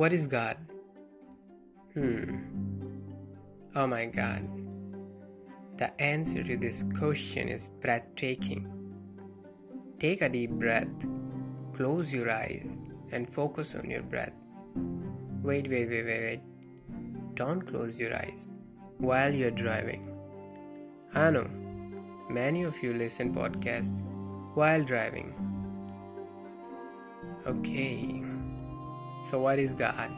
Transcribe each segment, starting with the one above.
What is God? Hmm. Oh my God. The answer to this question is breathtaking. Take a deep breath, close your eyes, and focus on your breath. Wait, wait, wait, wait, wait. Don't close your eyes while you're driving. I know many of you listen podcasts while driving. Okay. So what is God?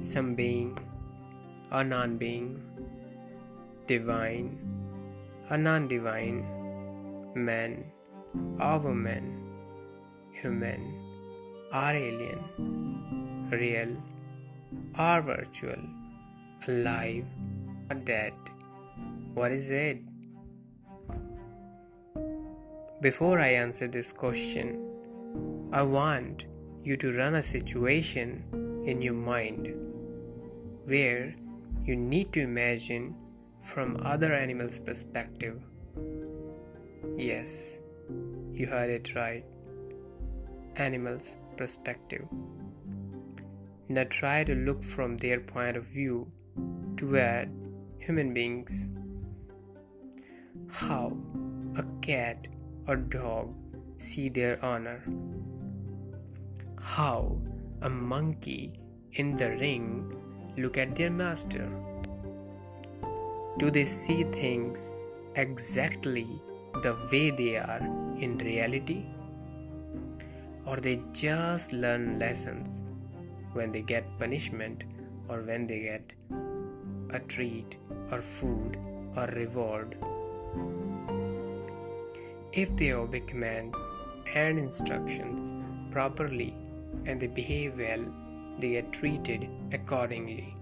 Some being or non-being, divine or non-divine, man or woman, human or alien, real or virtual, alive or dead. What is it? Before I answer this question, I want you to run a situation in your mind where you need to imagine from other animals' perspective. Yes, you heard it right. Animals' perspective. Now try to look from their point of view toward human beings. How a cat or dog see their owner. How a monkey in the ring look at their master. Do they see things exactly the way they are in reality? Or they just learn lessons when they get punishment or when they get a treat or food or reward? If they obey commands and instructions properly and they behave well, they get treated accordingly.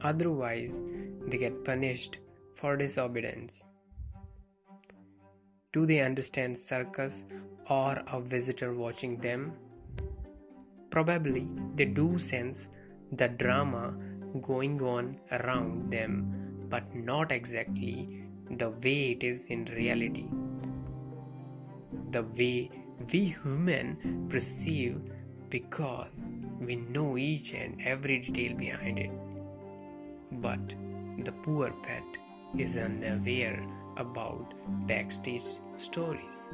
Otherwise, they get punished for disobedience. Do they understand circus or a visitor watching them? Probably they do sense the drama going on around them, but not exactly the way it is in reality. The way we human perceive because we know each and every detail behind it. But the poor pet is unaware about backstage stories.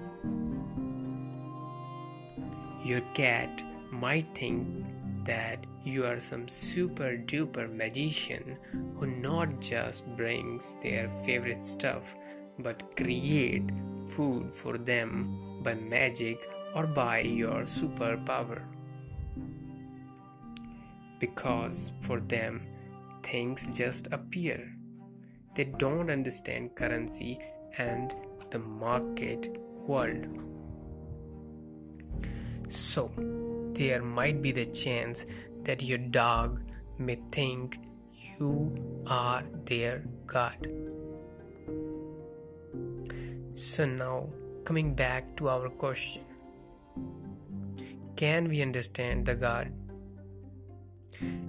Your cat might think that you are some super duper magician who not just brings their favorite stuff but create food for them by magic or by your superpower. Because for them, things just appear. They don't understand currency and the market world. So, there might be the chance that your dog may think you are their God. So, now coming back to our question Can we understand the God?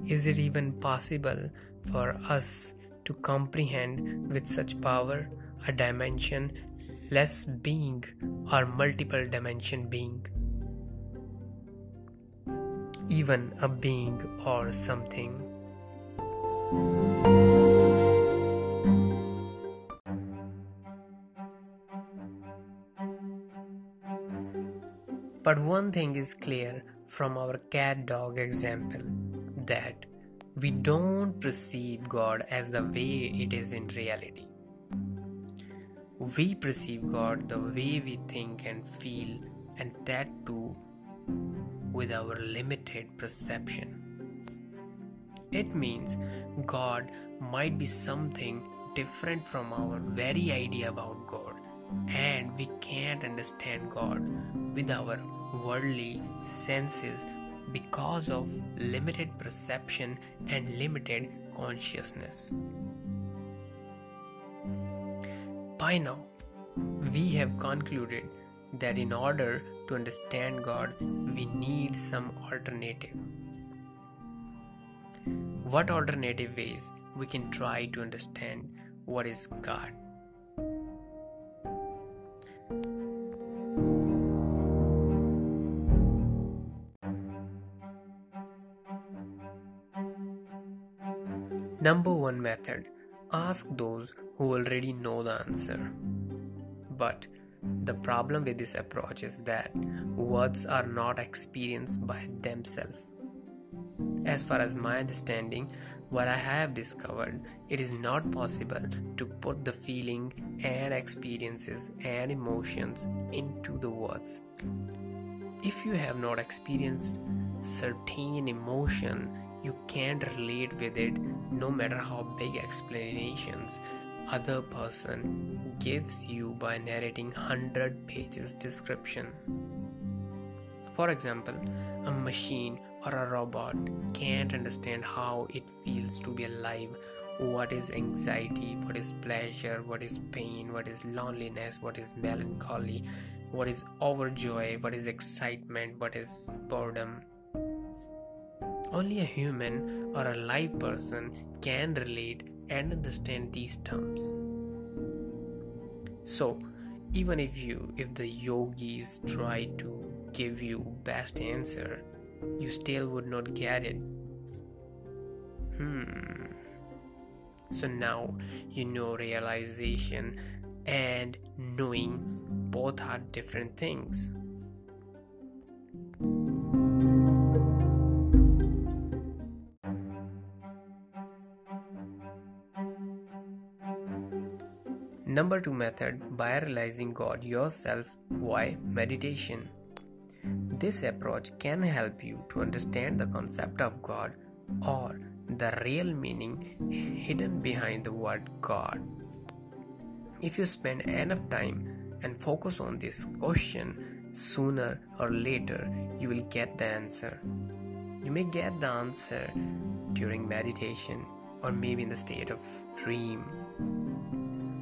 Is it even possible for us to comprehend with such power a dimension less being or multiple dimension being? Even a being or something. But one thing is clear from our cat dog example that we don't perceive God as the way it is in reality. We perceive God the way we think and feel, and that too with our limited perception. It means God might be something different from our very idea about God, and we can't understand God with our worldly senses because of limited perception and limited consciousness. By now, we have concluded that in order to understand God, we need some alternative. What alternative ways we can try to understand what is God? Number one method ask those who already know the answer. But the problem with this approach is that words are not experienced by themselves. As far as my understanding, what I have discovered, it is not possible to put the feeling and experiences and emotions into the words. If you have not experienced certain emotion, you can't relate with it no matter how big explanations other person gives you by narrating 100 pages description. For example, a machine or a robot can't understand how it feels to be alive. What is anxiety? What is pleasure? What is pain? What is loneliness? What is melancholy? What is overjoy? What is excitement? What is boredom only a human or a live person can relate and understand these terms so even if you if the yogis try to give you best answer you still would not get it. Hmm. So now you know realization and knowing both are different things. Number two method by realizing God yourself. Why meditation? This approach can help you to understand the concept of God or the real meaning hidden behind the word God. If you spend enough time and focus on this question, sooner or later you will get the answer. You may get the answer during meditation, or maybe in the state of dream,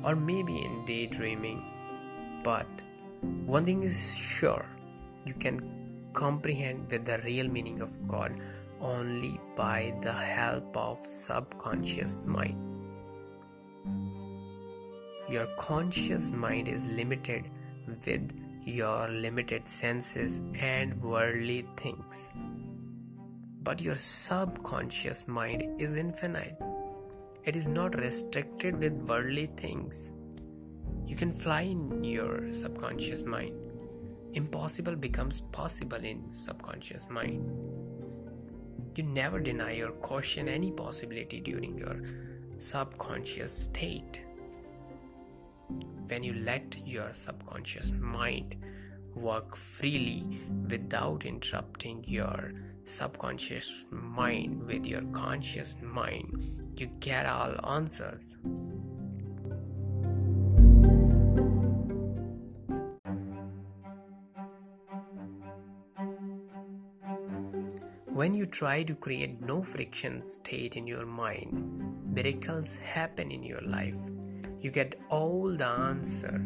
or maybe in daydreaming. But one thing is sure you can comprehend with the real meaning of God only by the help of subconscious mind. Your conscious mind is limited with your limited senses and worldly things. But your subconscious mind is infinite. It is not restricted with worldly things. You can fly in your subconscious mind. Impossible becomes possible in subconscious mind. You never deny or caution any possibility during your subconscious state. When you let your subconscious mind work freely without interrupting your subconscious mind with your conscious mind you get all answers When you try to create no friction state in your mind, miracles happen in your life. You get all the answer,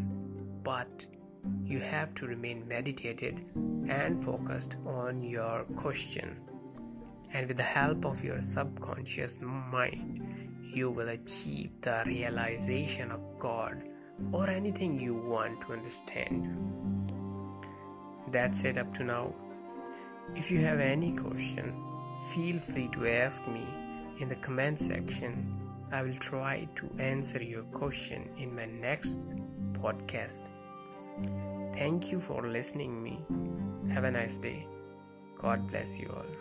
but you have to remain meditated and focused on your question. And with the help of your subconscious mind, you will achieve the realization of God or anything you want to understand. That's it up to now. If you have any question, feel free to ask me in the comment section. I will try to answer your question in my next podcast. Thank you for listening me. Have a nice day. God bless you all.